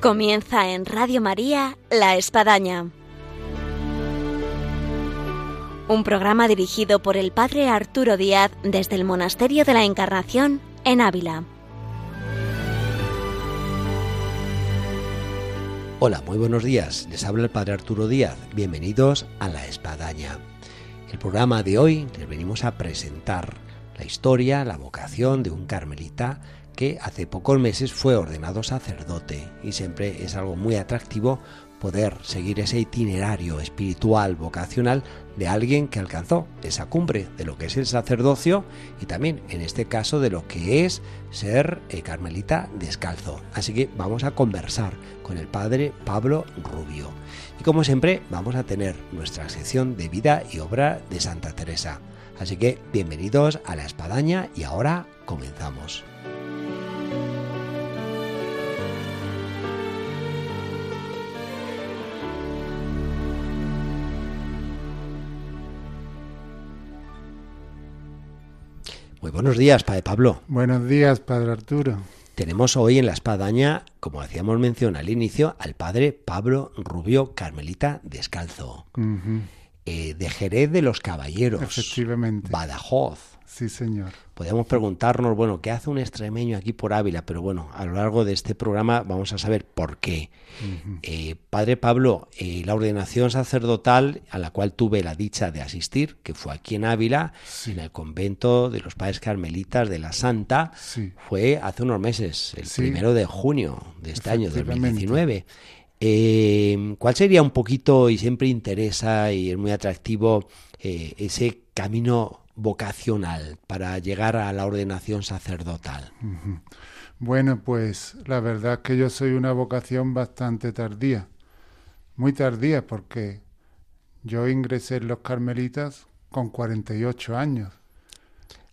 Comienza en Radio María La Espadaña. Un programa dirigido por el Padre Arturo Díaz desde el Monasterio de la Encarnación en Ávila. Hola, muy buenos días. Les habla el Padre Arturo Díaz. Bienvenidos a La Espadaña. El programa de hoy les venimos a presentar la historia, la vocación de un carmelita que hace pocos meses fue ordenado sacerdote y siempre es algo muy atractivo poder seguir ese itinerario espiritual, vocacional de alguien que alcanzó esa cumbre de lo que es el sacerdocio y también en este caso de lo que es ser eh, carmelita descalzo. Así que vamos a conversar con el padre Pablo Rubio. Y como siempre vamos a tener nuestra sección de vida y obra de Santa Teresa. Así que bienvenidos a la espadaña y ahora comenzamos. Muy buenos días, Padre Pablo. Buenos días, Padre Arturo. Tenemos hoy en la espadaña, como hacíamos mención al inicio, al Padre Pablo Rubio Carmelita Descalzo, eh, de Jerez de los Caballeros, Efectivamente. Badajoz. Sí, señor. Podemos preguntarnos, bueno, ¿qué hace un extremeño aquí por Ávila? Pero bueno, a lo largo de este programa vamos a saber por qué. Eh, padre Pablo, eh, la ordenación sacerdotal a la cual tuve la dicha de asistir, que fue aquí en Ávila, en el convento de los padres carmelitas de la Santa, Sí. fue hace unos meses, el Sí. primero de junio de este año, Efectivamente. 2019. Eh, ¿Cuál sería un poquito, y siempre interesa y es muy atractivo, eh, ese camino vocacional para llegar a la ordenación sacerdotal? Bueno, pues la verdad es que yo soy una vocación bastante tardía. Muy tardía porque yo ingresé en los carmelitas con 48 años.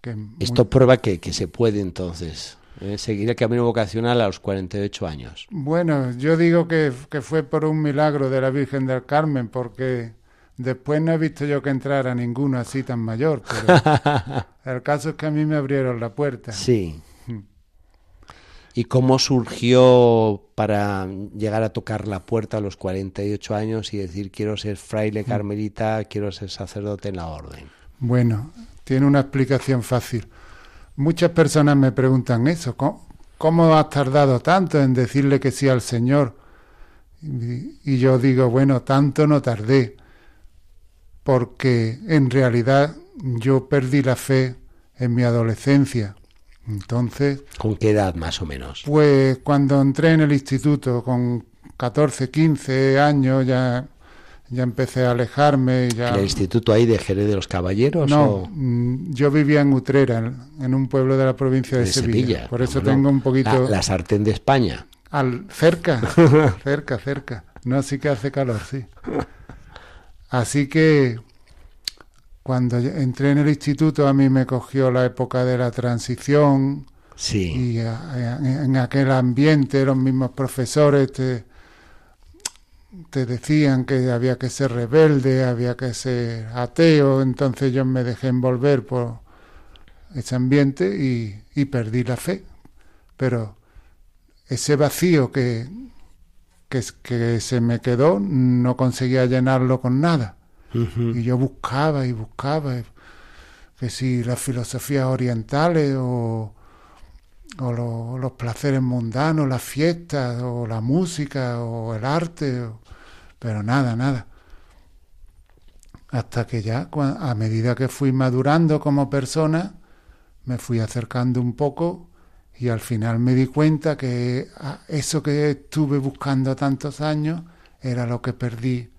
Que muy- Esto prueba que, que se puede entonces eh, seguir el camino vocacional a los 48 años. Bueno, yo digo que, que fue por un milagro de la Virgen del Carmen, porque después no he visto yo que entrara ninguno así tan mayor, pero el caso es que a mí me abrieron la puerta. Sí. ¿Y cómo surgió para llegar a tocar la puerta a los 48 años y decir quiero ser fraile carmelita, quiero ser sacerdote en la orden? Bueno, tiene una explicación fácil. Muchas personas me preguntan eso, ¿cómo, cómo has tardado tanto en decirle que sí al Señor? Y, y yo digo, bueno, tanto no tardé, porque en realidad yo perdí la fe en mi adolescencia. Entonces, ¿Con qué edad más o menos? pues cuando entré en el instituto con 14, 15 años ya, ya empecé a alejarme. Ya... ¿En el instituto ahí de Jerez de los Caballeros? No, o mm, yo vivía en Utrera, en, en un pueblo de la provincia de, de Sevilla. Sevilla? Por eso tengo un poquito La, la sartén de España. al cerca, cerca, cerca. No, sí que hace calor, sí. Así que cuando entré en el instituto a mí me cogió la época de la transición Sí. y a- a- en aquel ambiente los mismos profesores te, te decían que había que ser rebelde, había que ser ateo, entonces yo me dejé envolver por ese ambiente y, y perdí la fe. Pero ese vacío que, que, que se me quedó no conseguía llenarlo con nada. Y yo buscaba y buscaba, que si las filosofías orientales o, o lo- los placeres mundanos, las fiestas, o la música, o el arte, o- pero nada, nada. Hasta que ya, a medida que fui madurando como persona, me fui acercando un poco y al final me di cuenta que ah, eso que estuve buscando tantos años era lo que perdí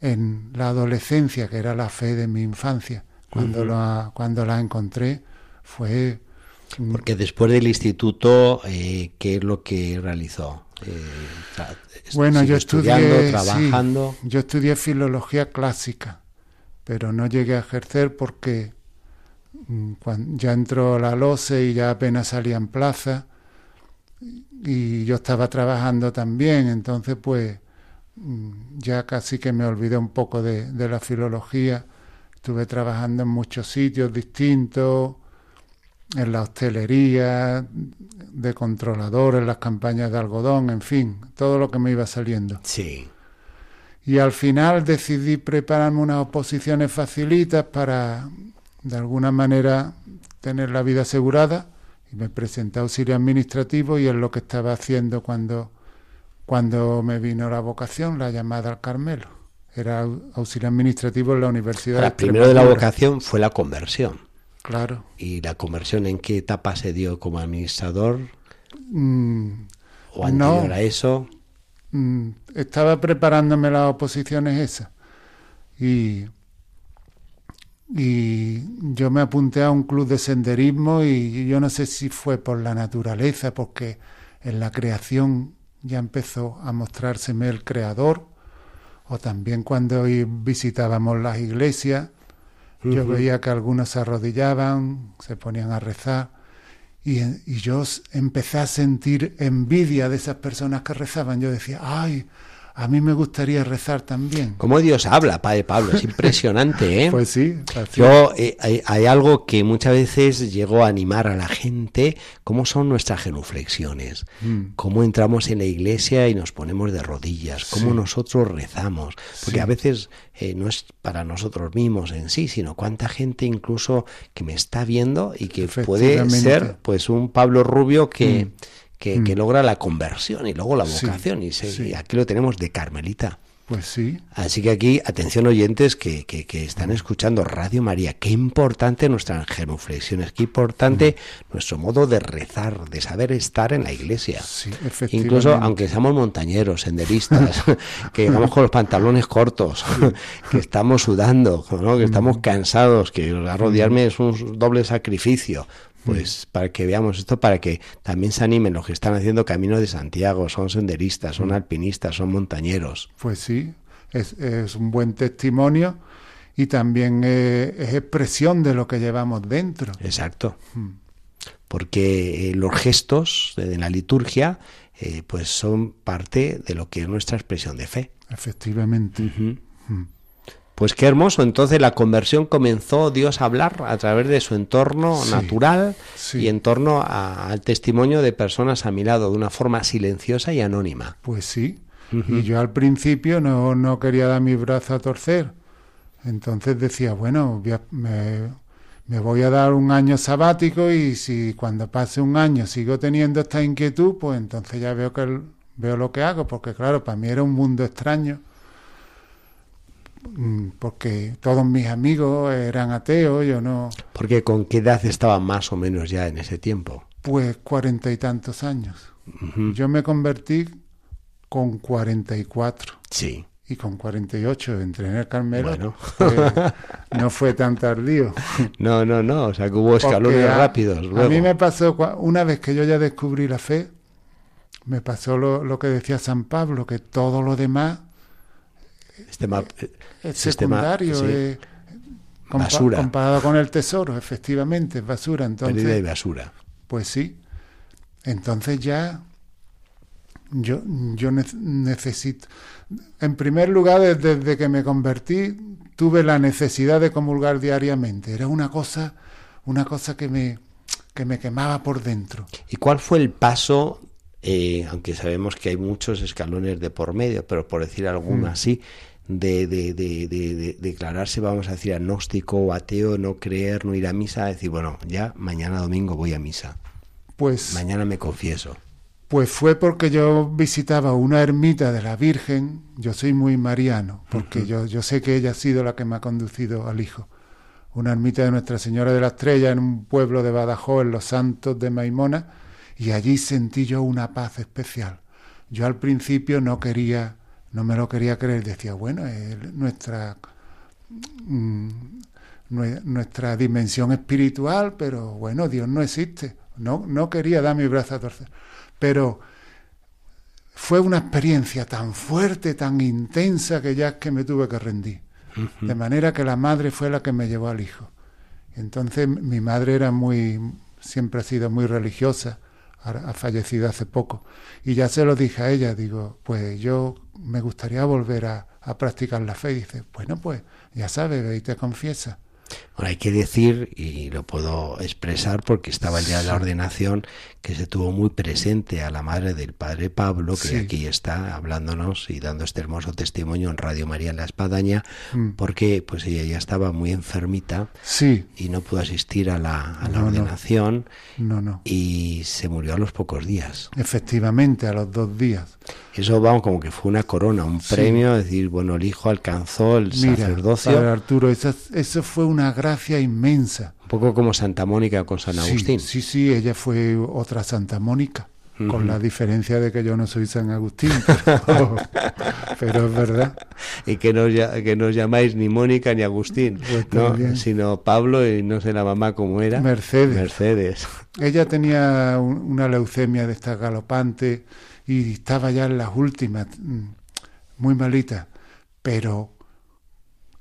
en la adolescencia, que era la fe de mi infancia. Cuando, la, cuando la encontré fue... Porque después del instituto, eh, ¿qué es lo que realizó? Eh, Bueno, yo estudiando, estudié, sí, trabajando. yo estudié filología clásica, pero no llegué a ejercer porque ya entró la LOCE y ya apenas salía en plaza y yo estaba trabajando también, entonces pues mm, ya casi que me olvidé un poco de, de la filología. Estuve trabajando en muchos sitios distintos en la hostelería, de controlador, en las campañas de algodón, en fin, todo lo que me iba saliendo. Sí. Y al final decidí prepararme unas oposiciones facilitas para, de alguna manera, tener la vida asegurada. Y me presenté a auxilio administrativo y es lo que estaba haciendo cuando, cuando me vino la vocación, la llamada al Carmelo. Era auxilio administrativo en la Universidad Ahora, primero de la vocación fue la conversión. Claro. ¿Y la conversión en qué etapa se dio como administrador? Mm, ¿O anterior no. a eso? Mm, estaba preparándome las oposiciones esas. Y, y yo me apunté a un club de senderismo y yo no sé si fue por la naturaleza, porque en la creación ya empezó a mostrárseme el creador, o también cuando visitábamos las iglesias, yo veía que algunos se arrodillaban, se ponían a rezar, y, y yo empecé a sentir envidia de esas personas que rezaban. Yo decía, ay, a mí me gustaría rezar también. ¿Cómo Dios habla, Padre Pablo? Es impresionante, ¿eh? Pues sí. Yo, eh, hay, hay algo que muchas veces llego a animar a la gente, cómo son nuestras genuflexiones, Mm. cómo entramos en la iglesia y nos ponemos de rodillas, cómo Sí. nosotros rezamos, porque Sí. a veces eh, no es para nosotros mismos en sí, sino cuánta gente incluso que me está viendo y que puede ser pues un Pablo Rubio que, Mm. Que, Mm. que logra la conversión y luego la Sí, vocación, y, se- sí. y aquí lo tenemos de Carmelita. Pues sí, Así que aquí, atención oyentes que, que, que están escuchando Radio María, qué importante nuestras genuflexiones, qué importante nuestro modo de rezar, de saber estar en la iglesia. sí, efectivamente. Incluso aunque seamos montañeros, senderistas, que llegamos con los pantalones cortos, que estamos sudando, ¿no? que estamos cansados, que arrodillarme es un doble sacrificio. Pues para que veamos esto, para que también se animen los que están haciendo Camino de Santiago, son senderistas, son alpinistas, son montañeros. Pues sí, es, es un buen testimonio y también eh, es expresión de lo que llevamos dentro. Exacto. Mm. Porque eh, los gestos de la liturgia eh, pues son parte de lo que es nuestra expresión de fe. Efectivamente. Mm. Pues qué hermoso. Entonces la conversión comenzó Dios a hablar a través de su entorno Sí, natural sí. y en torno a- al testimonio de personas a mi lado de una forma silenciosa y anónima. Pues sí. Y yo al principio no, no quería dar mi brazo a torcer. Entonces decía, bueno, voy a- me, me voy a dar un año sabático y si cuando pase un año sigo teniendo esta inquietud, pues entonces ya veo que veo lo que hago, porque claro, para mí era un mundo extraño. Mm, Porque todos mis amigos eran ateos, yo no, Porque con qué edad estaba más o menos ya en ese tiempo. pues cuarenta y tantos años. Yo me convertí con cuarenta y cuatro. Sí. y con 48 entré en el Carmelo. Bueno. pues, no fue tan tardío. No, no, no. O sea que hubo escalones a- rápidos. A mí me pasó, una vez que yo ya descubrí la fe, me pasó lo, lo que decía San Pablo, que todo lo demás Sistema- es Sistema- secundario, sí. compa- Basura. comparado con el tesoro, efectivamente, es basura. pérdida y Entonces, basura. pues sí. Entonces ya yo, yo ne- necesito, en primer lugar, desde, desde que me convertí, tuve la necesidad de comulgar diariamente. Era una cosa, una cosa que me, que me quemaba por dentro. ¿Y cuál fue el paso, eh, aunque sabemos que hay muchos escalones de por medio, pero por decir alguno Mm. así, de, de, de, de- de declararse, vamos a decir, agnóstico o ateo, no creer, no ir a misa, decir, bueno, ya mañana domingo voy a misa, Pues, mañana me confieso. pues fue porque yo visitaba una ermita de la Virgen. Yo soy muy mariano, porque yo, yo sé que ella ha sido la que me ha conducido al Hijo. Una ermita de Nuestra Señora de la Estrella en un pueblo de Badajoz, en los Santos de Maimona, y allí sentí yo una paz especial. Yo al principio no quería, no me lo quería creer, decía, bueno, es nuestra mm, nue- nuestra dimensión espiritual, pero bueno, Dios no existe. No, no quería dar mi brazo a torcer. Pero fue una experiencia tan fuerte, tan intensa, que ya es que me tuve que rendir. De manera que la madre fue la que me llevó al hijo. Entonces mi madre era muy, siempre ha sido muy religiosa, ha fallecido hace poco. Y ya se lo dije a ella, digo, pues yo me gustaría volver a, a practicar la fe. Y dice, bueno, pues ya sabes, ve y te confiesa. Bueno, hay que decir, y lo puedo expresar porque estaba ya en la ordenación, que se tuvo muy presente a la madre del padre Pablo, que aquí está hablándonos y dando este hermoso testimonio en Radio María en la Espadaña, mm. porque pues ella ya estaba muy enfermita sí. y no pudo asistir a la, ordenación no. no. y se murió a los pocos días. Efectivamente, a los dos días. Eso, vamos, como que fue una corona, un premio, es decir, bueno, el hijo alcanzó el Mira, sacerdocio. Padre Arturo, eso, eso fue una gracia inmensa. Un poco como Santa Mónica con San Agustín. Sí, sí, ella fue otra Santa Mónica, con la diferencia de que yo no soy San Agustín, pero, es verdad. Y que no, que no os llamáis ni Mónica ni Agustín, pues sino Pablo y no sé la mamá cómo era. Mercedes. Mercedes. Ella tenía una leucemia de esta galopante y estaba ya en las últimas, mm, muy malita, pero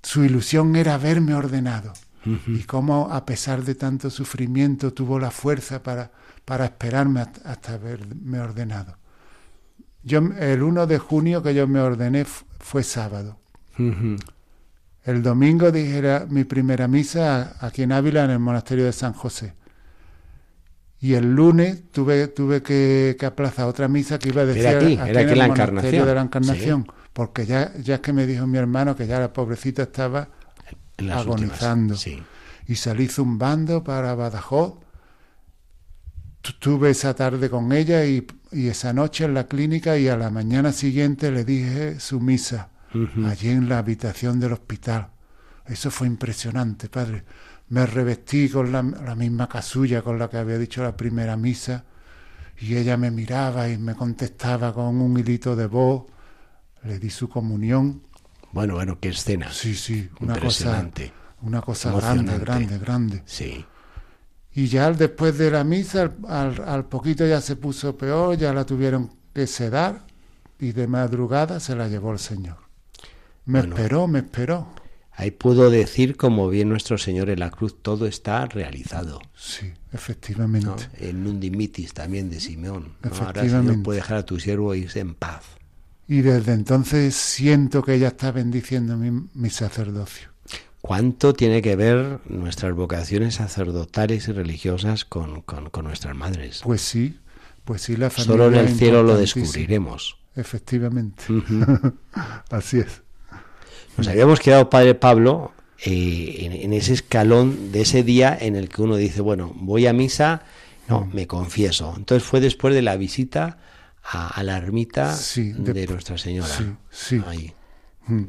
su ilusión era verme ordenado. Y cómo a pesar de tanto sufrimiento tuvo la fuerza para, para esperarme hasta, verme ordenado. Yo, el 1 de junio que yo me ordené fue sábado. El domingo dije mi primera misa aquí en Ávila, en el monasterio de San José. Y el lunes tuve, tuve que, aplazar otra misa que iba a decir aquí, en el la monasterio de la Encarnación, porque ya, ya es que me dijo mi hermano que ya la pobrecita estaba agonizando. Y salí zumbando para Badajoz. Tuve esa tarde con ella y, esa noche en la clínica y a la mañana siguiente le dije su misa, allí en la habitación del hospital. Eso fue impresionante, padre me revestí con la, misma casulla con la que había dicho la primera misa y ella me miraba y me contestaba con un hilito de voz. Le di su comunión. Bueno, bueno, qué escena. Sí, sí, una cosa, una cosa grande, grande, grande. Sí. Y ya después de la misa, al, poquito ya se puso peor, ya la tuvieron que sedar y de madrugada se la llevó el Señor. Me esperó, me esperó. Ahí pudo decir, como bien nuestro Señor en la cruz, todo está realizado. Sí, efectivamente. En un dimitis también de Simeón. Ahora el Señor puede dejar a tu siervo irse en paz. Y desde entonces siento que ella está bendiciendo mi, sacerdocio. ¿Cuánto tiene que ver nuestras vocaciones sacerdotales y religiosas con, nuestras madres? Pues sí, pues sí, la familia. Solo en el cielo lo descubriremos. Efectivamente. Así es. Nos habíamos quedado, Padre Pablo, eh, en, ese escalón de ese día en el que uno dice, bueno, voy a misa, no, mm. me confieso. Entonces fue después de la visita a, la ermita de, Nuestra Señora. Sí, sí. Mm.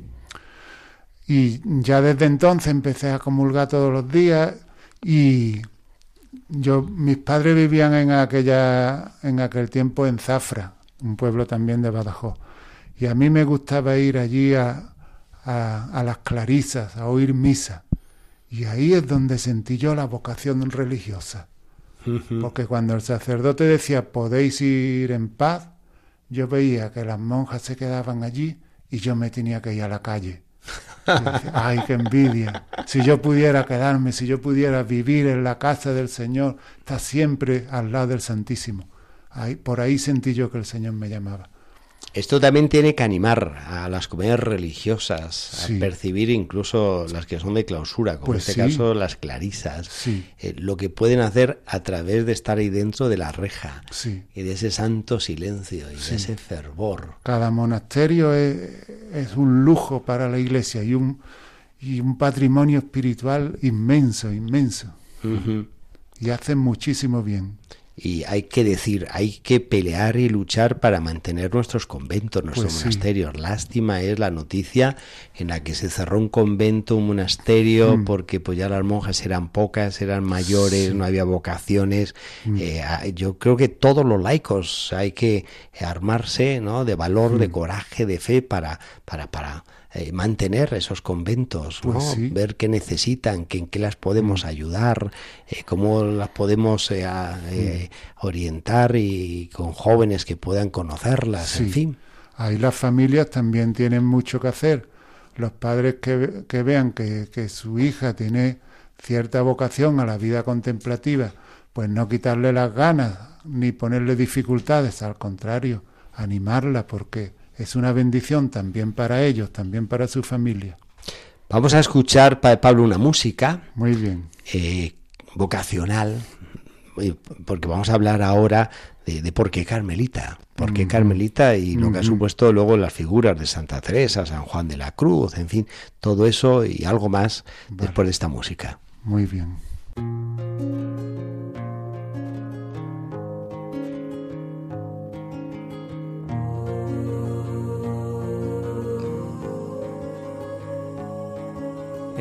Y ya desde entonces empecé a comulgar todos los días y yo, mis padres vivían en aquella, en aquel tiempo en Zafra, un pueblo también de Badajoz. Y a mí me gustaba ir allí a, a, las clarisas, a oír misa. Y ahí es donde sentí yo la vocación religiosa. Porque cuando el sacerdote decía podéis ir en paz, yo veía que las monjas se quedaban allí y yo me tenía que ir a la calle. Ay, qué envidia. Si yo pudiera quedarme, si yo pudiera vivir en la casa del Señor, está siempre al lado del Santísimo. Ahí, por ahí sentí yo que el Señor me llamaba. Esto también tiene que animar a las comunidades religiosas a percibir incluso las que son de clausura, como pues en este caso las clarisas, eh, lo que pueden hacer a través de estar ahí dentro de la reja y de ese santo silencio y de ese fervor. Cada monasterio es, un lujo para la iglesia y un, y un patrimonio espiritual inmenso, inmenso. Y hacen muchísimo bien. Y hay que decir, hay que pelear y luchar para mantener nuestros conventos, nuestros pues monasterios. Lástima es la noticia en la que se cerró un convento, un monasterio, mm. porque pues ya las monjas eran pocas, eran mayores, no había vocaciones. Mm. Eh, yo creo que todos los laicos hay que armarse ¿no? de valor, de mm. coraje, de fe para, para, para eh, mantener esos conventos, pues ver qué necesitan, que, en qué las podemos mm. ayudar, eh, cómo las podemos eh, mm. orientar y con jóvenes que puedan conocerlas, en fin. Ahí las familias también tienen mucho que hacer. Los padres que, que vean que, que su hija tiene cierta vocación a la vida contemplativa, pues no quitarle las ganas ni ponerle dificultades, al contrario, animarla porque es una bendición también para ellos, también para su familia. Vamos a escuchar, Pablo, una música. Muy bien. Eh, vocacional, eh, porque vamos a hablar ahora de, por qué Carmelita, por qué Carmelita y lo que ha supuesto luego las figuras de Santa Teresa, San Juan de la Cruz, en fin, todo eso y algo más después de esta música. Muy bien.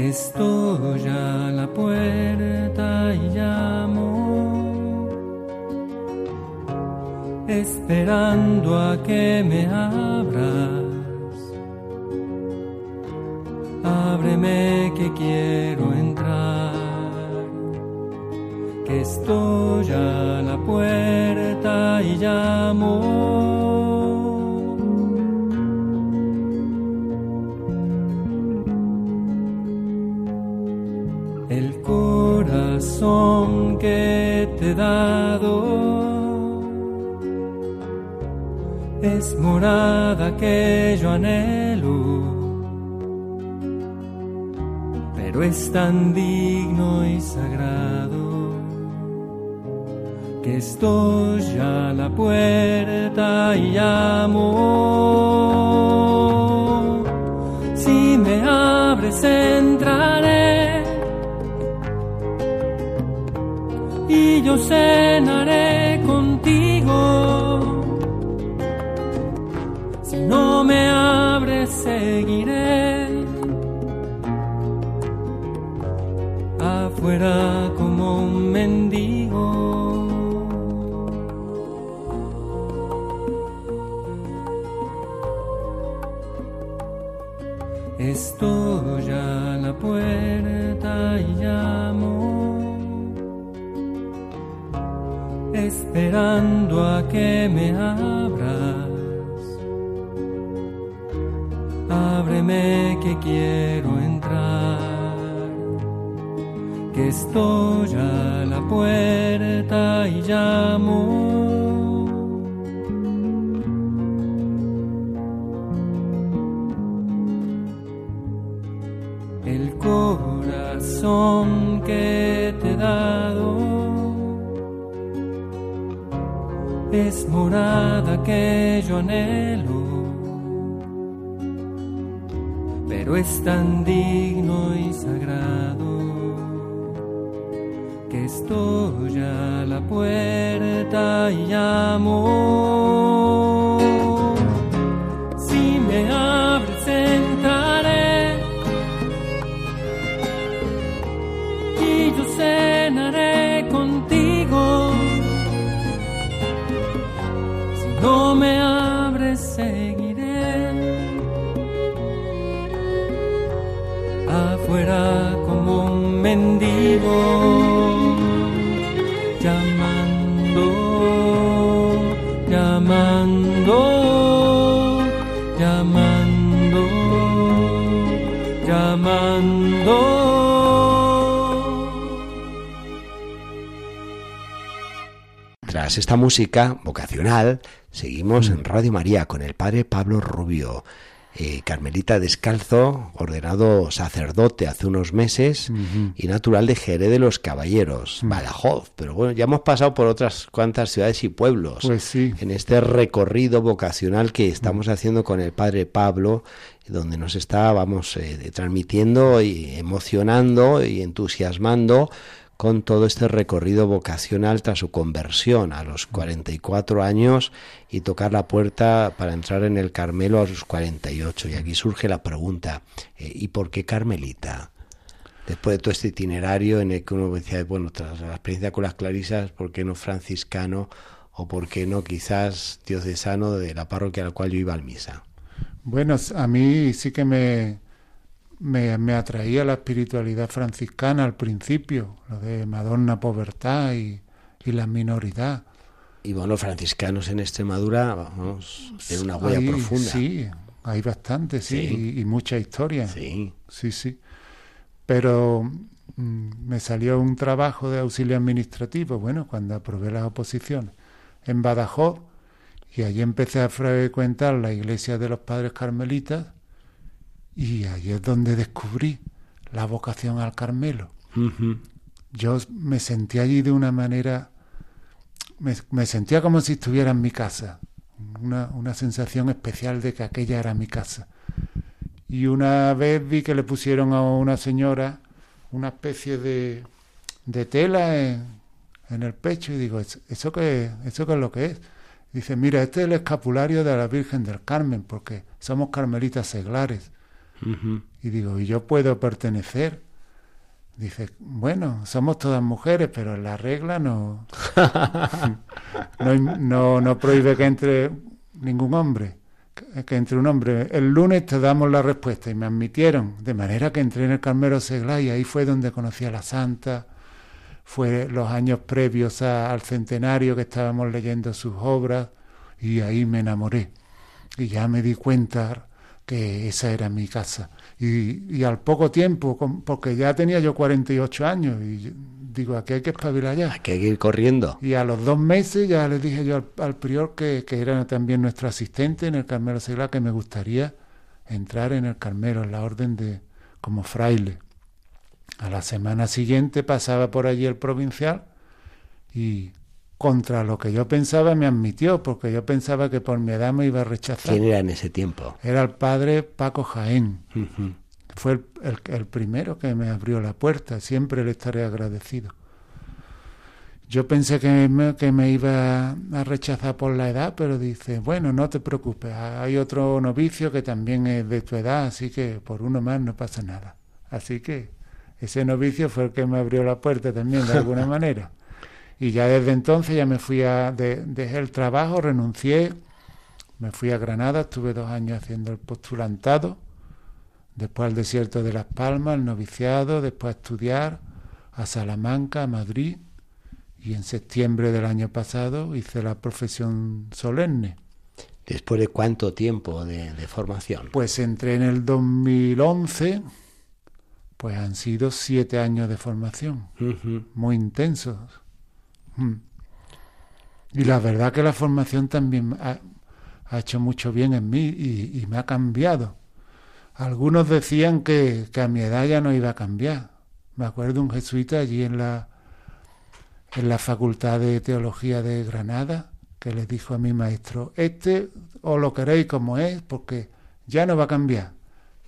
Estoy a la puerta y llamo, esperando a que me abras. Ábreme que quiero entrar, que estoy a la puerta y llamo. Que te he dado es morada que yo anhelo, pero es tan digno y sagrado que estoy a la puerta y amo. Si me abres entraré y yo cenaré contigo. Si no me abres, seguiré afuera como un mendigo. Estoy a la puerta esperando a que me abras. Ábreme que quiero entrar, que estoy a la puerta y llamo. El corazón que te he dado es morada que yo anhelo, pero es tan digno y sagrado que estoy a la puerta y amo. Tras esta música vocacional, Seguimos en Radio María con el padre Pablo Rubio, eh, carmelita descalzo, ordenado sacerdote hace unos meses y natural de Jerez de los Caballeros, Badajoz. Pero bueno, ya hemos pasado por otras cuantas ciudades y pueblos pues en este recorrido vocacional que estamos haciendo con el padre Pablo, donde nos está, vamos, eh, transmitiendo y emocionando y entusiasmando con todo este recorrido vocacional tras su conversión a los 44 años y tocar la puerta para entrar en el Carmelo a los 48. Y aquí surge la pregunta, eh, ¿y por qué Carmelita? Después de todo este itinerario en el que uno decía, bueno, tras la experiencia con las clarisas, ¿por qué no franciscano o por qué no quizás diocesano de la parroquia a la cual yo iba al misa? Bueno, a mí sí que me, me, atraía la espiritualidad franciscana al principio, lo de Madonna Povertad y, la minoridad. Y bueno, franciscanos en Extremadura, vamos, en una huella profunda. Sí, hay bastante, sí, Y, mucha historia. Sí. Sí, sí. Pero mm, me salió un trabajo de auxilio administrativo, bueno, cuando aprobé las oposiciones, en Badajoz, y allí empecé a frecuentar la iglesia de los padres carmelitas Y ahí es donde descubrí la vocación al Carmelo. Yo me sentí allí de una manera, me, sentía como si estuviera en mi casa, una, una sensación especial de que aquella era mi casa. Y una vez vi que le pusieron a una señora una especie de, de tela en, en, el pecho y digo, ¿eso qué, ¿eso qué es lo que es? Dice, mira, este es el escapulario de la Virgen del Carmen, porque somos carmelitas seglares. Y digo, ¿y yo puedo pertenecer? Dice, bueno, somos todas mujeres, pero la regla no, no, no, no, prohíbe que entre ningún hombre, que, entre un hombre. El lunes te damos la respuesta y me admitieron, de manera que entré en el Carmelo Seglar y ahí fue donde conocí a la Santa, fue los años previos al centenario que estábamos leyendo sus obras y ahí me enamoré. Y ya me di cuenta que esa era mi casa. Y, al poco tiempo, porque ya tenía yo 48 años, y digo, aquí hay que espabilar ya. Hay que ir corriendo. Y a los dos meses ya le dije yo al, prior, que, que, era también nuestro asistente en el Carmelo Seglar, que me gustaría entrar en el Carmelo, en la orden de como fraile. A la semana siguiente pasaba por allí el provincial y contra lo que yo pensaba me admitió, porque yo pensaba que por mi edad me iba a rechazar. ¿Quién era en ese tiempo? Era el padre Paco Jaén. Fue el, primero que me abrió la puerta, siempre le estaré agradecido. Yo pensé que me, que me iba a rechazar por la edad, pero dice, bueno, no te preocupes, hay otro novicio que también es de tu edad, así que por uno más no pasa nada. Así que ese novicio fue el que me abrió la puerta también, de alguna manera. Y ya desde entonces ya me fui a, dejé el trabajo, renuncié, me fui a Granada, estuve dos años haciendo el postulantado, después al desierto de Las Palmas, el noviciado, después a estudiar a Salamanca, a Madrid, y en septiembre del año pasado hice la profesión solemne. ¿Después de cuánto tiempo de, de formación? Pues entré en el 2011, pues han sido siete años de formación, muy intensos. Mm. Y la verdad que la formación también ha, hecho mucho bien en mí y, me ha cambiado. Algunos decían que, a mi edad ya no iba a cambiar. Me acuerdo un jesuita allí en la, en la Facultad de Teología de Granada que le dijo a mi maestro, este os lo queréis como es porque ya no va a cambiar.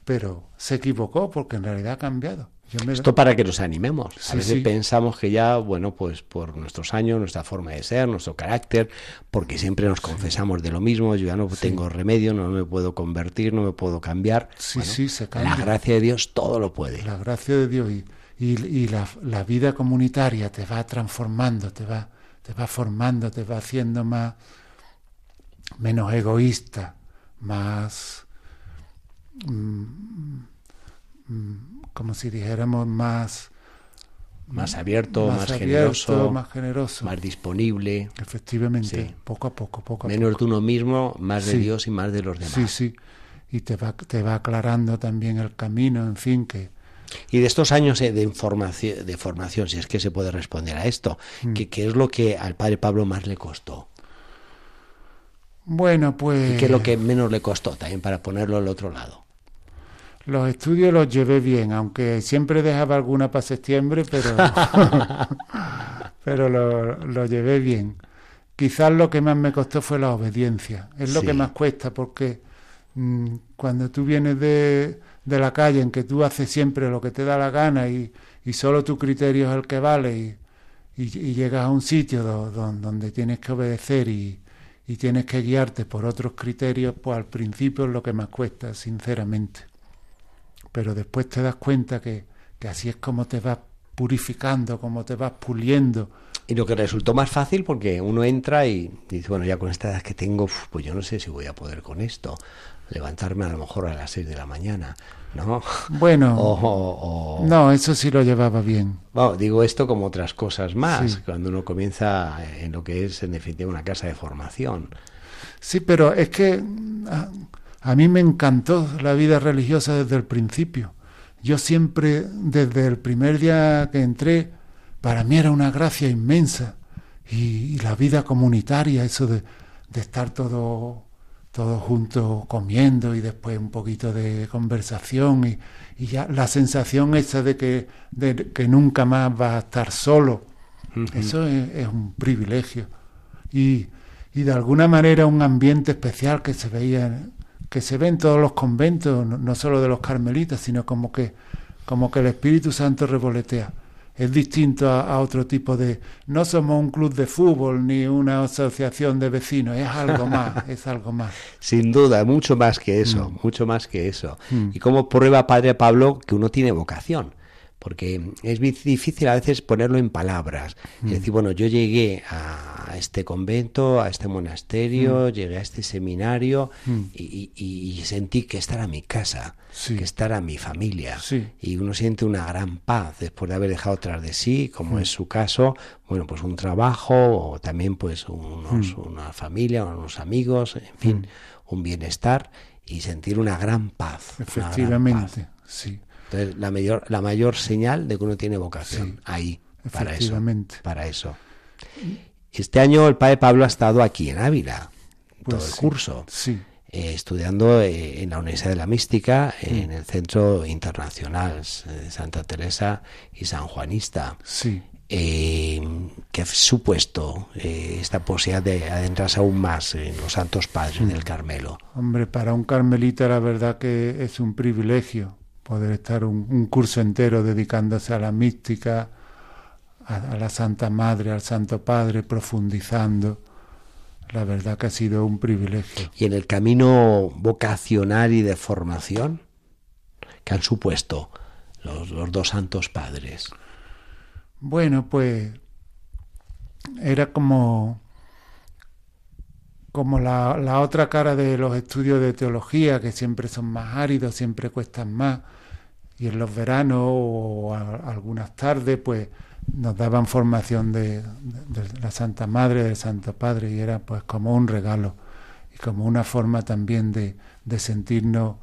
Pero se equivocó porque en realidad ha cambiado. Esto para que nos animemos. a veces pensamos que ya, bueno, pues por nuestros años, nuestra forma de ser, nuestro carácter, porque siempre nos confesamos de lo mismo, yo ya no tengo remedio, no me puedo convertir, no me puedo cambiar. Sí, sí, se cambia. La gracia de Dios todo lo puede. La gracia de Dios y, y, la, la, vida comunitaria te va transformando, te va, te va formando, te va haciendo más menos egoísta, más... Mm, mm, como si dijéramos más más abierto, más, generoso, más generoso, más disponible. Efectivamente, poco a poco, poco a Menos de uno mismo, más de Dios y más de los demás. Sí, sí. Y te va, te va aclarando también el camino, en fin, que... Y de estos años de, información, de formación, si es que se puede responder a esto, mm. ¿qué, es lo que al padre Pablo más le costó? Bueno, pues... ¿Y qué es lo que menos le costó también para ponerlo al otro lado? Los estudios los llevé bien, aunque siempre dejaba alguna para septiembre, pero, pero lo, llevé bien. Quizás lo que más me costó fue la obediencia. Es lo que más cuesta porque mm, cuando tú vienes de, de, la calle en que tú haces siempre lo que te da la gana y, y solo tu criterio es el que vale y, y, llegas a un sitio donde tienes que obedecer y, y tienes que guiarte por otros criterios, pues al principio es lo que más cuesta, sinceramente pero después te das cuenta que, así es como te vas purificando, como te vas puliendo. Y lo que resultó más fácil porque uno entra y dice, bueno, ya con esta edad que tengo, pues yo no sé si voy a poder con esto. Levantarme a lo mejor a las 6 de la mañana, ¿no? Bueno, no, eso sí lo llevaba bien. Bueno, digo esto como otras cosas más, cuando uno comienza en lo que es en definitiva una casa de formación. Sí, pero es que ah, a mí me encantó la vida religiosa desde el principio. Yo siempre, desde el primer día que entré, para mí era una gracia inmensa. Y, la vida comunitaria, eso de, estar todo, todos juntos comiendo y después un poquito de conversación y, y ya la sensación esa de que, de que nunca más va a estar solo, eso es, un privilegio. Y, y, de alguna manera un ambiente especial que se veía, que se ve en todos los conventos, no, solo de los carmelitas, sino como que, como que el Espíritu Santo revolotea es distinto a, otro tipo de... No somos un club de fútbol ni una asociación de vecinos, es algo más, es algo más. Sin duda, mucho más que eso, mm. mucho más que eso. Mm. Y como prueba, Padre Pablo, que uno tiene vocación porque es difícil a veces ponerlo en palabras. Es mm. decir, bueno, yo llegué a este convento, a este monasterio, mm. llegué a este seminario mm. y, sentí que esta era mi casa, que esta era mi familia. Y uno siente una gran paz después de haber dejado tras de sí, como es su caso, bueno, pues un trabajo o también pues una familia, unos amigos, en fin, un bienestar y sentir una gran paz. Efectivamente, sí la mayor, la mayor señal de que uno tiene vocación ahí, para eso. Para eso. Este año el padre Pablo ha estado aquí en Ávila, todo pues el curso. Eh, estudiando eh, en la Universidad de la Mística, en el Centro Internacional de Santa Teresa y San Juanista. Sí. Eh, que ha supuesto esta posibilidad de adentrarse aún más en los santos padres del Carmelo? Hombre, para un carmelita la verdad que es un privilegio, poder estar un, curso entero dedicándose a la mística, a, la Santa Madre, al Santo Padre, profundizando. La verdad que ha sido un privilegio. ¿Y en el camino vocacional y de formación que han supuesto los, los dos santos padres? Bueno, pues era como como la, la, otra cara de los estudios de teología, que siempre son más áridos, siempre cuestan más, y en los veranos o algunas tardes, pues nos daban formación de, la Santa Madre, del Santo Padre, y era pues como un regalo y como una forma también de, de sentirnos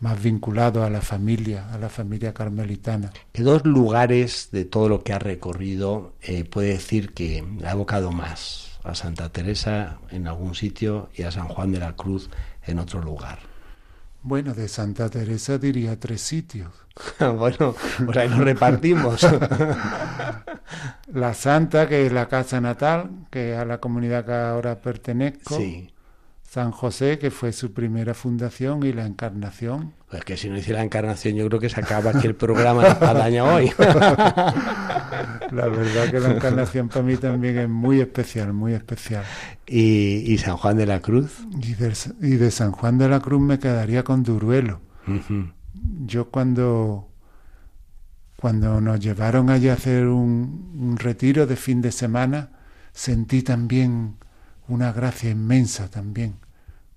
más vinculados a la familia, a la familia carmelitana. ¿Qué dos lugares de todo lo que ha recorrido eh, puede decir que ha evocado más? A Santa Teresa en algún sitio y a San Juan de la Cruz en otro lugar. Bueno, de Santa Teresa diría tres sitios. bueno, por ahí nos repartimos. la Santa, que es la casa natal, que es a la comunidad que ahora pertenezco. Sí. San José, que fue su primera fundación, y la Encarnación. Pues que si no hiciera la Encarnación, yo creo que se acaba aquí el programa de Espadaña hoy. la verdad que la Encarnación para mí también es muy especial, muy especial. ¿Y, San Juan de la Cruz? Y de, San Juan de la Cruz me quedaría con Duruelo. Yo cuando, cuando nos llevaron allí a hacer un, un retiro de fin de semana, sentí también una gracia inmensa también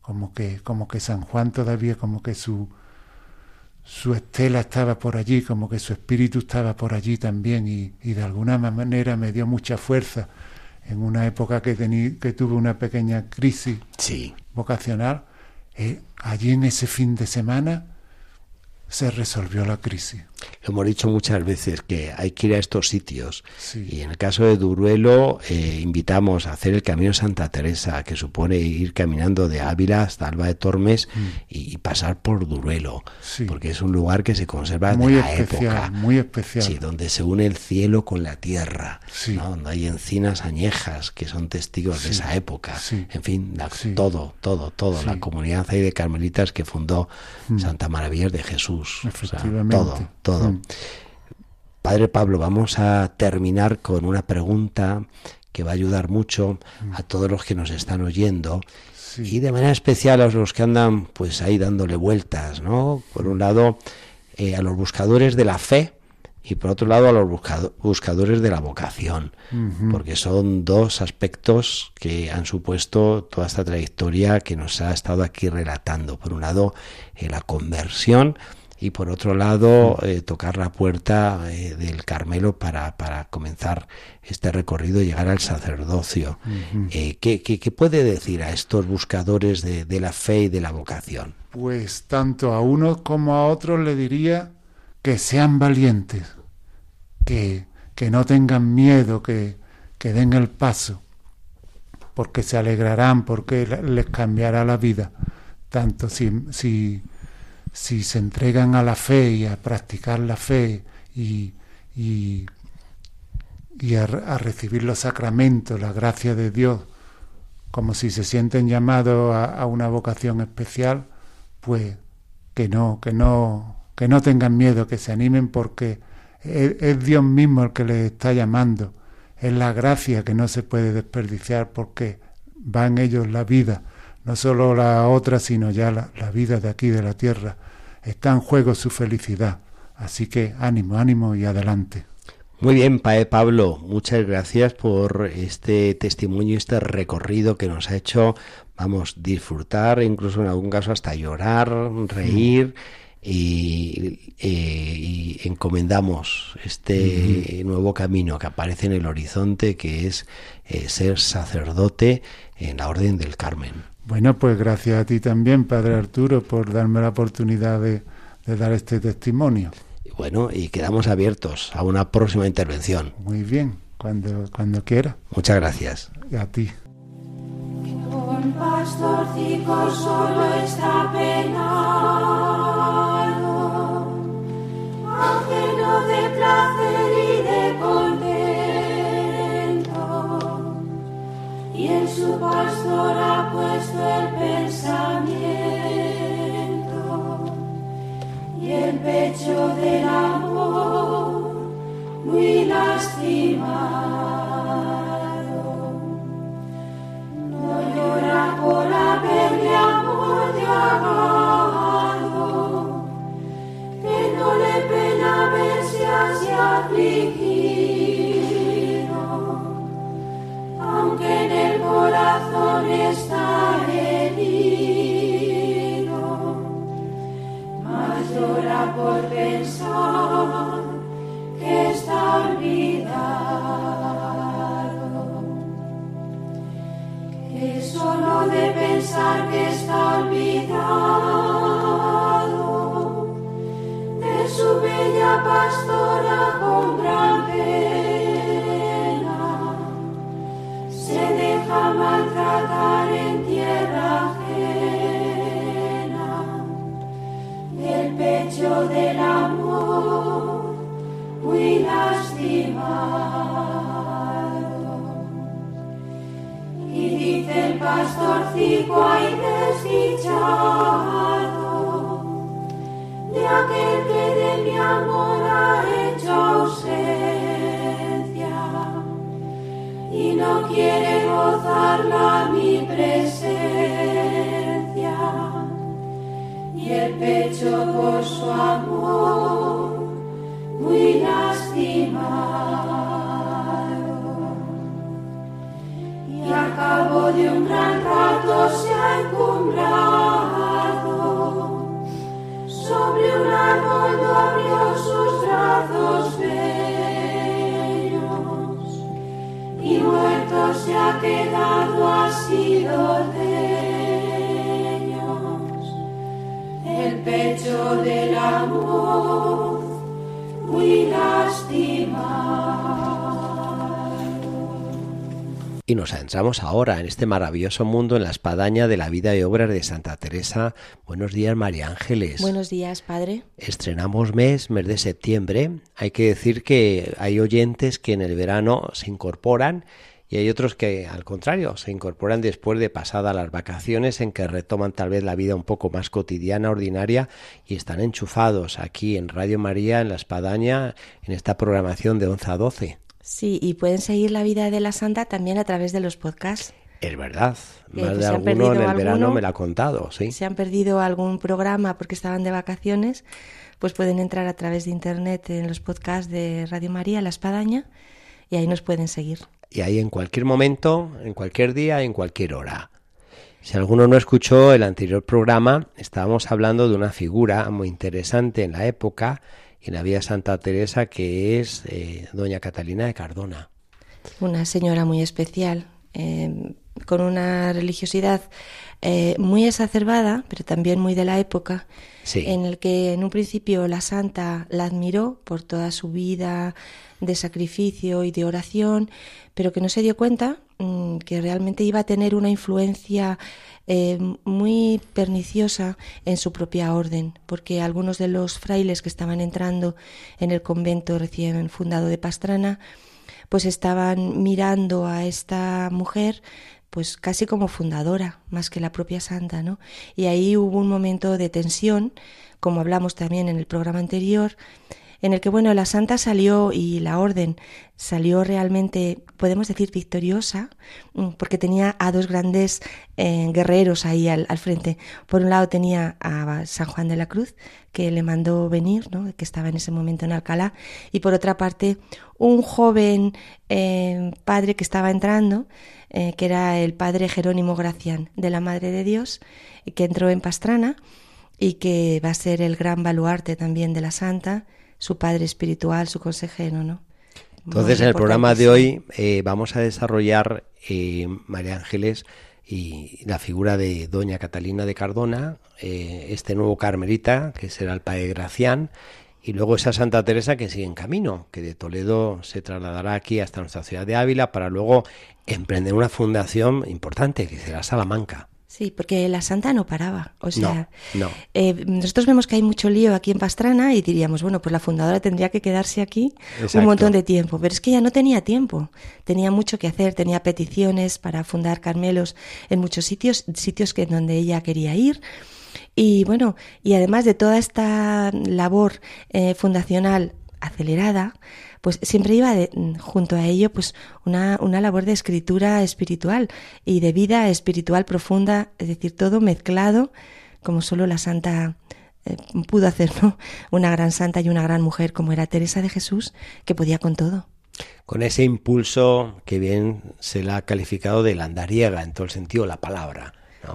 como que, como que San Juan todavía, como que su, su estela estaba por allí, como que su espíritu estaba por allí también y, de alguna manera me dio mucha fuerza en una época que, tení, que tuve una pequeña crisis vocacional. Eh, allí en ese fin de semana se resolvió la crisis. Hemos dicho muchas veces que hay que ir a estos sitios. Y en el caso de Duruelo, eh, invitamos a hacer el Camino Santa Teresa, que supone ir caminando de Ávila hasta Alba de Tormes mm. y, pasar por Duruelo. Porque es un lugar que se conserva muy de la especial, época. Muy especial. Sí, donde se une el cielo con la tierra. Donde hay encinas añejas que son testigos de esa época. En fin, todo, todo, todo. La comunidad ahí de carmelitas que fundó mm. Santa Maravillas de Jesús. Efectivamente. todo, todo. Mm. Padre Pablo, vamos a terminar con una pregunta que va a ayudar mucho mm. a todos los que nos están oyendo y de manera especial a los que andan pues ahí dándole vueltas, ¿no? Por un lado eh, a los buscadores de la fe y por otro lado a los buscadores de la vocación, porque son dos aspectos que han supuesto toda esta trayectoria que nos ha estado aquí relatando. Por un lado, eh, la conversión y por otro lado eh, tocar la puerta eh, del Carmelo para, para, comenzar este recorrido y llegar al sacerdocio. Eh, ¿qué, qué, puede decir a estos buscadores de, de, la fe y de la vocación? Pues tanto a unos como a otros le diría que sean valientes, que, que no tengan miedo, que, que den el paso, porque se alegrarán, porque les cambiará la vida, tanto si, si, si se entregan a la fe y a practicar la fe y, y, a, recibir los sacramentos, la gracia de Dios, como si se sienten llamados a, una vocación especial, pues que no, que no, que no tengan miedo, que se animen porque es, Dios mismo el que les está llamando, es la gracia que no se puede desperdiciar porque va en ellos la vida, no solo la otra, sino ya la, la vida de aquí, de la tierra. Está en juego su felicidad. Así que ánimo, ánimo y adelante. Muy bien, Pae Pablo, muchas gracias por este testimonio, este recorrido que nos ha hecho, vamos, disfrutar, incluso en algún caso hasta llorar, reír. Y, eh, encomendamos este nuevo camino que aparece en el horizonte, que es eh, ser sacerdote en la Orden del Carmen. Bueno, pues gracias a ti también, Padre Arturo, por darme la oportunidad de dar este testimonio. Bueno, y quedamos abiertos a una próxima intervención. Muy bien, cuando, cuando quiera. Muchas gracias. Y a ti. Un pastorcico solo está penado, ajeno de placer y en su pastor ha puesto el pensamiento el pecho del amor muy lastimado. No llora por haberle amor de amado, que no le pena verse así afligido, solo de pensar que está olvidado Y nos adentramos ahora en este maravilloso mundo en la espadaña de la vida y obras de Santa Teresa. Buenos días, María Ángeles. Buenos días, padre. Estrenamos mes, mes de septiembre. Hay que decir que hay oyentes que en el verano se incorporan y hay otros que, al contrario, se incorporan después de pasadas las vacaciones en que retoman tal vez la vida un poco más cotidiana, ordinaria, y están enchufados aquí en Radio María, en La Espadaña, en esta programación de 11 a 12. Sí, y pueden seguir la vida de la Santa también a través de los podcasts. Es verdad, más de alguno en el verano me lo ha contado, sí. Si han perdido algún programa porque estaban de vacaciones, pues pueden entrar a través de internet en los podcasts de Radio María, La Espadaña, y ahí nos pueden seguir y ahí en cualquier momento, en cualquier día, en cualquier hora. Si alguno no escuchó el anterior programa, estábamos hablando de una figura muy interesante en la época en la vida Santa Teresa que es eh, doña Catalina de Cardona. Una señora muy especial. Eh, con una religiosidad eh, muy exacerbada, pero también muy de la época, Sí. en el que en un principio la santa la admiró por toda su vida de sacrificio y de oración, pero que no se dio cuenta mm, que realmente iba a tener una influencia eh, muy perniciosa en su propia orden, porque algunos de los frailes que estaban entrando en el convento recién fundado de Pastrana, pues estaban mirando a esta mujer pues casi como fundadora, más que la propia santa, ¿no? Y ahí hubo un momento de tensión, como hablamos también en el programa anterior, en el que, bueno, la santa salió y la orden salió realmente, podemos decir, victoriosa, mm, porque tenía a dos grandes eh, guerreros ahí al, al frente. Por un lado tenía a San Juan de la Cruz, que le mandó venir, ¿no? que estaba en ese momento en Alcalá, y por otra parte un joven eh, padre que estaba entrando, eh, que era el padre Jerónimo Gracián, de la Madre de Dios, que entró en Pastrana y que va a ser el gran baluarte también de la Santa, su padre espiritual, su consejero, ¿no? Entonces, en el programa de hoy eh, vamos a desarrollar, eh, María Ángeles, y la figura de Doña Catalina de Cardona, eh, este nuevo carmelita, que será el Padre Gracián, y luego esa Santa Teresa que sigue en camino, que de Toledo se trasladará aquí hasta nuestra ciudad de Ávila para luego emprender una fundación importante, que será Salamanca. Sí, porque la santa no paraba. O sea, no, no. eh, nosotros vemos que hay mucho lío aquí en Pastrana y diríamos, bueno, pues la fundadora tendría que quedarse aquí Exacto. un montón de tiempo. Pero es que ella no tenía tiempo. Tenía mucho que hacer, tenía peticiones para fundar Carmelos en muchos sitios, sitios que donde ella quería ir. Y bueno, y además de toda esta labor eh, fundacional acelerada, pues siempre iba de- junto a ello pues una, una labor de escritura espiritual y de vida espiritual profunda, es decir, todo mezclado como solo la santa eh, pudo hacer, ¿no? Una gran santa y una gran mujer como era Teresa de Jesús, que podía con todo. Con ese impulso que bien se la ha calificado de la andariega, en todo el sentido la palabra.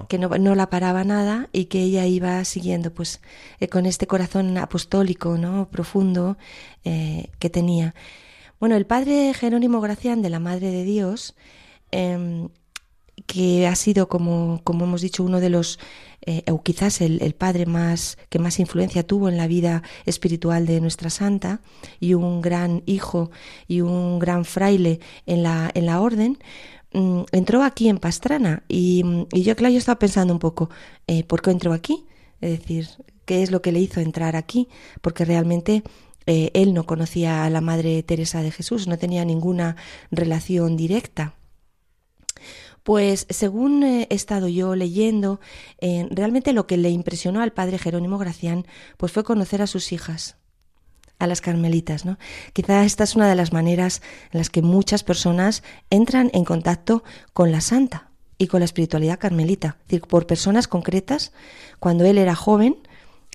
Que no, no la paraba nada y que ella iba siguiendo pues eh, con este corazón apostólico no profundo eh, que tenía. Bueno el padre Jerónimo Gracián de la Madre de Dios em, que ha sido como, como hemos dicho uno de los eh, o quizás el, el padre más que más influencia tuvo en la vida espiritual de nuestra santa y un gran hijo y un gran fraile en la, en la orden entró aquí en Pastrana y, mm, y yo, claro, yo estaba pensando un poco, eh, ¿por qué entró aquí? Es decir, ¿qué es lo que le hizo entrar aquí? Porque realmente eh, él no conocía a la Madre Teresa de Jesús, no tenía ninguna relación directa. Pues según eh, he estado yo leyendo, realmente lo que le impresionó al padre Jerónimo Gracián pues fue conocer a sus hijas, a las carmelitas, ¿no? Quizá esta es una de las maneras en las que muchas personas entran en contacto con la santa y con la espiritualidad carmelita, por personas concretas. Cuando él era joven,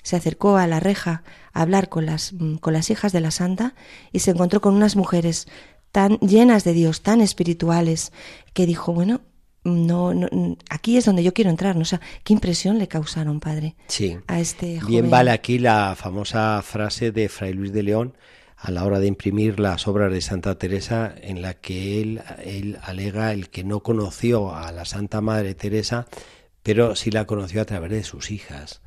se acercó a la reja a hablar con las, mm, con las hijas de la santa y se encontró con unas mujeres tan llenas de Dios, tan espirituales, que dijo, bueno, no, no, aquí es donde yo quiero entrar, ¿no? O sea, qué impresión le causaron, padre, Sí. a este joven. Bien vale aquí la famosa frase de Fray Luis de León a la hora de imprimir las obras de Santa Teresa en la que él, él alega el que no conoció a la Santa Madre Teresa, pero sí la conoció a través de sus hijas.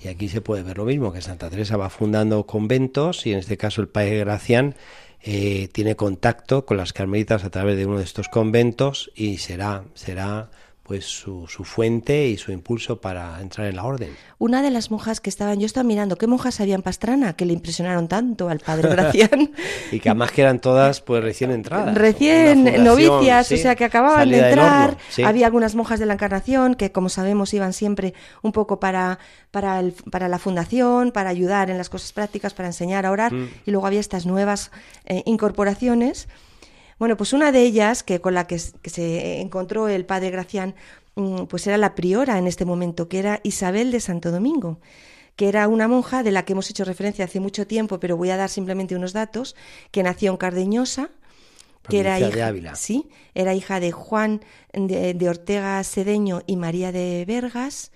Y aquí se puede ver lo mismo, que Santa Teresa va fundando conventos y en este caso el padre Gracián eh, tiene contacto con las carmelitas a través de uno de estos conventos y será, será pues su, su fuente y su impulso para entrar en la orden. Una de las monjas que estaban, yo estaba mirando qué monjas había en Pastrana que le impresionaron tanto al padre Gracián. Y que además que eran todas pues recién entradas. Recién novicias, o sea que acababan de entrar. horno, sí. Había algunas monjas de la Encarnación que, como sabemos, iban siempre un poco para, para, el- para la fundación, para ayudar en las cosas prácticas, para enseñar a orar. Mm. Y luego había estas nuevas eh, incorporaciones. Bueno, pues una de ellas, que con la que, se encontró el padre Gracián, mm, pues era la priora en este momento, que era Isabel de Santo Domingo que era una monja de la que hemos hecho referencia hace mucho tiempo, pero voy a dar simplemente unos datos, que nació en Cardeñosa, que era Provincia de hija, Ávila. sí, era hija de Juan de, de Ortega Cedeño y María de Vergas,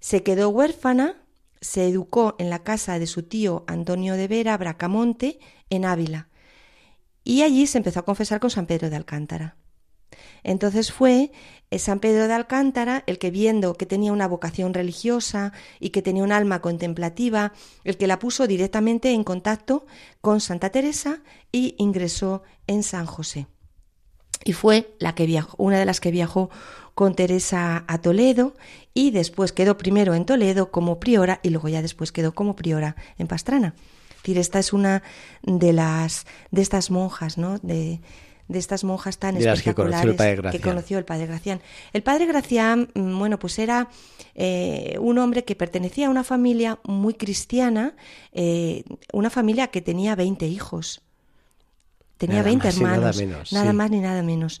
se quedó huérfana, se educó en la casa de su tío Antonio de Vera Bracamonte en Ávila y allí se empezó a confesar con San Pedro de Alcántara. Entonces fue eh, San Pedro de Alcántara el que viendo que tenía una vocación religiosa y que tenía un alma contemplativa, el que la puso directamente en contacto con Santa Teresa y ingresó en San José. Y fue la que viajó, una de las que viajó con Teresa a Toledo y después quedó primero en Toledo como priora y luego ya después quedó como priora en Pastrana. Decir, esta es una de las de estas monjas, ¿no? De, de estas monjas tan espectaculares que conoció, el padre Gracián. El padre Gracián, mm, bueno, pues era eh, un hombre que pertenecía a una familia muy cristiana, eh, una familia que tenía 20 hijos. Tenía 20 hermanos, nada, más ni nada menos.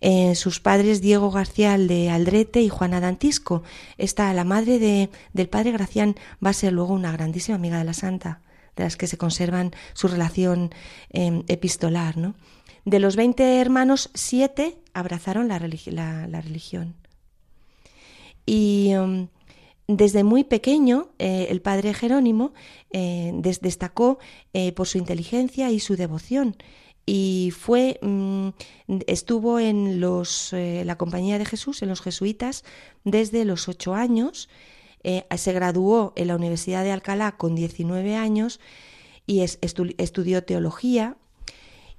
Eh, sus padres Diego García de Aldrete y Juana Dantisco. Esta, la madre de, del padre Gracián, va a ser luego una grandísima amiga de la santa, de las que se conservan su relación em, epistolar. ¿no? De los 20 hermanos, siete abrazaron la, religión. Y em, desde muy pequeño, eh, el padre Jerónimo eh, destacó por su inteligencia y su devoción y fue mm, estuvo en los eh, la compañía de Jesús en los jesuitas desde los ocho años eh, se graduó en la Universidad de Alcalá con 19 años y estudió teología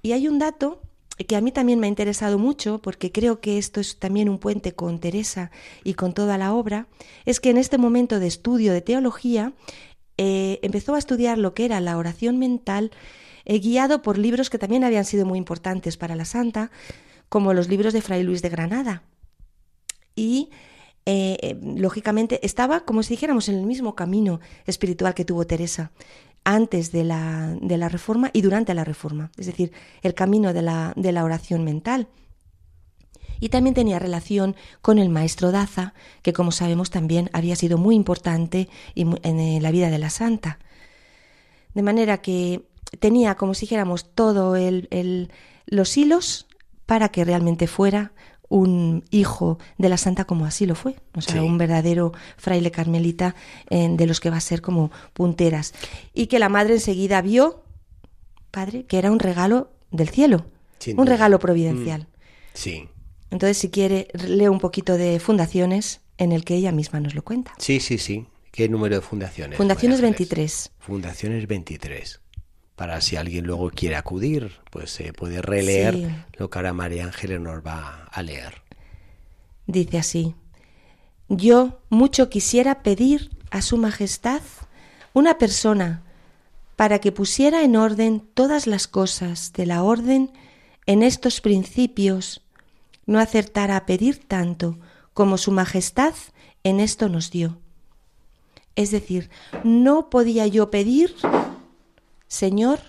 y hay un dato que a mí también me ha interesado mucho porque creo que esto es también un puente con Teresa y con toda la obra, es que en este momento de estudio de teología eh, empezó a estudiar lo que era la oración mental guiado por libros que también habían sido muy importantes para la santa, como los libros de Fray Luis de Granada. Y eh, eh, lógicamente estaba, como si dijéramos, en el mismo camino espiritual que tuvo Teresa antes de la, de la reforma y durante la reforma, es decir, el camino de la, de la oración mental. Y también tenía relación con el maestro Daza, que como sabemos también había sido muy importante en la vida de la santa. De manera que tenía, como si dijéramos, todo el, los hilos para que realmente fuera un hijo de la santa como así lo fue, o sea, un verdadero fraile carmelita de los que va a ser como punteras. Y que la madre enseguida vio, padre, que era un regalo del cielo, un regalo providencial. Mm, sí. Entonces, si quiere, leo un poquito de fundaciones en el que ella misma nos lo cuenta. Sí, sí, sí. ¿Qué número de fundaciones? Fundaciones 23. Fundaciones 23 para si alguien luego quiere acudir, pues se puede releer lo que ahora María Ángeles nos va a leer. Dice así, yo mucho quisiera pedir a Su Majestad una persona para que pusiera en orden todas las cosas de la orden en estos principios, no acertara a pedir tanto como Su Majestad en esto nos dio. Es decir, no podía yo pedir Señor,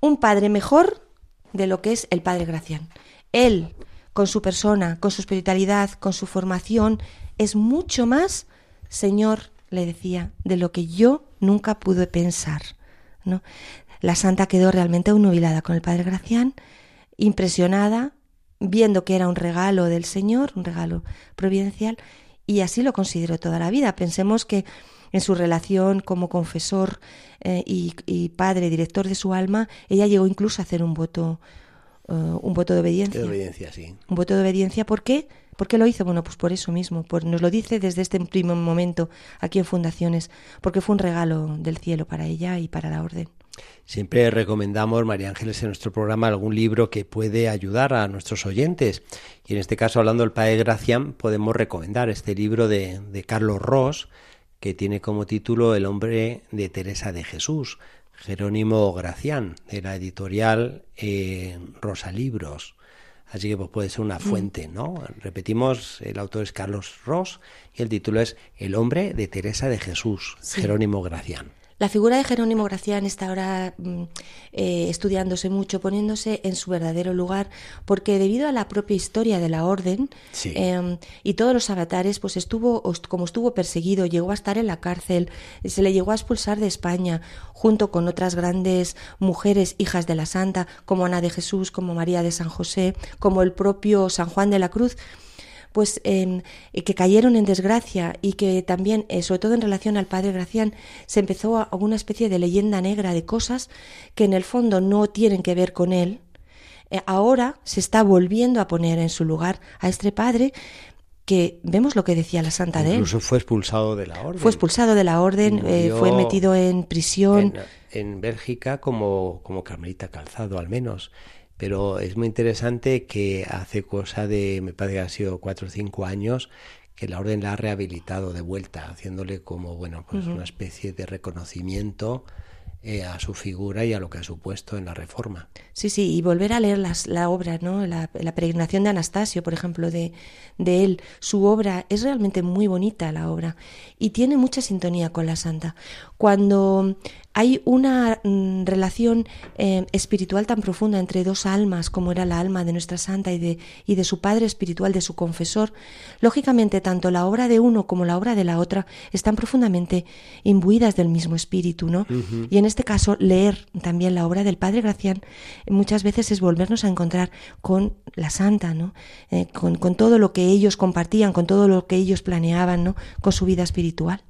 un padre mejor de lo que es el padre Gracián. Él, con su persona, con su espiritualidad, con su formación, es mucho más, Señor, le decía, de lo que yo nunca pude pensar. ¿no? La santa quedó realmente nubilada con el padre Gracián, impresionada, viendo que era un regalo del Señor, un regalo providencial, y así lo consideró toda la vida. Pensemos que en su relación como confesor eh, y, padre, director de su alma, ella llegó incluso a hacer un voto, eh, un voto de obediencia. De obediencia, sí. Un voto de obediencia, ¿por qué? ¿Por qué lo hizo? Bueno, pues por eso mismo, pues nos lo dice desde este primer momento aquí en Fundaciones, porque fue un regalo del cielo para ella y para la orden. Siempre recomendamos, María Ángeles, en nuestro programa algún libro que puede ayudar a nuestros oyentes. Y en este caso, hablando del Padre Gracián, podemos recomendar este libro de, de Carlos Ross, que tiene como título El hombre de Teresa de Jesús, Jerónimo Gracián, de la editorial eh, Rosa Libros. Así que pues, puede ser una mm. fuente, ¿no? Repetimos, el autor es Carlos Ross y el título es El hombre de Teresa de Jesús, Jerónimo Gracián. La figura de Jerónimo Gracián está ahora mm, eh, estudiándose mucho, poniéndose en su verdadero lugar, porque debido a la propia historia de la orden em, y todos los avatares, pues estuvo, como estuvo perseguido, llegó a estar en la cárcel, se le llegó a expulsar de España, junto con otras grandes mujeres hijas de la Santa, como Ana de Jesús, como María de San José, como el propio San Juan de la Cruz pues em, que cayeron en desgracia y que también, eh, sobre todo en relación al padre Gracián, se empezó a, una especie de leyenda negra de cosas que en el fondo no tienen que ver con él, eh, ahora se está volviendo a poner en su lugar a este padre que vemos lo que decía la santa de él. Incluso fue expulsado de la orden. Fue expulsado de la orden, eh, fue metido en prisión. En, en, Bélgica como, como Carmelita Calzado, al menos. Pero es muy interesante que hace cosa de, me parece que ha sido cuatro o cinco años, que la orden la ha rehabilitado de vuelta, haciéndole como, bueno, pues una especie de reconocimiento eh, a su figura y a lo que ha supuesto en la reforma. Sí, sí, y volver a leer las, la obra, ¿no? La, la, peregrinación de Anastasio, por ejemplo, de, de él. Su obra es realmente muy bonita, la obra, y tiene mucha sintonía con la santa. Cuando hay una mm, relación eh, espiritual tan profunda entre dos almas, como era la alma de nuestra santa y de, y de su padre espiritual, de su confesor, lógicamente tanto la obra de uno como la obra de la otra están profundamente imbuidas del mismo espíritu, ¿no? Y en este caso, leer también la obra del padre Gracián muchas veces es volvernos a encontrar con la santa, ¿no? Eh, con, con todo lo que ellos compartían, con todo lo que ellos planeaban, ¿no? Con su vida espiritual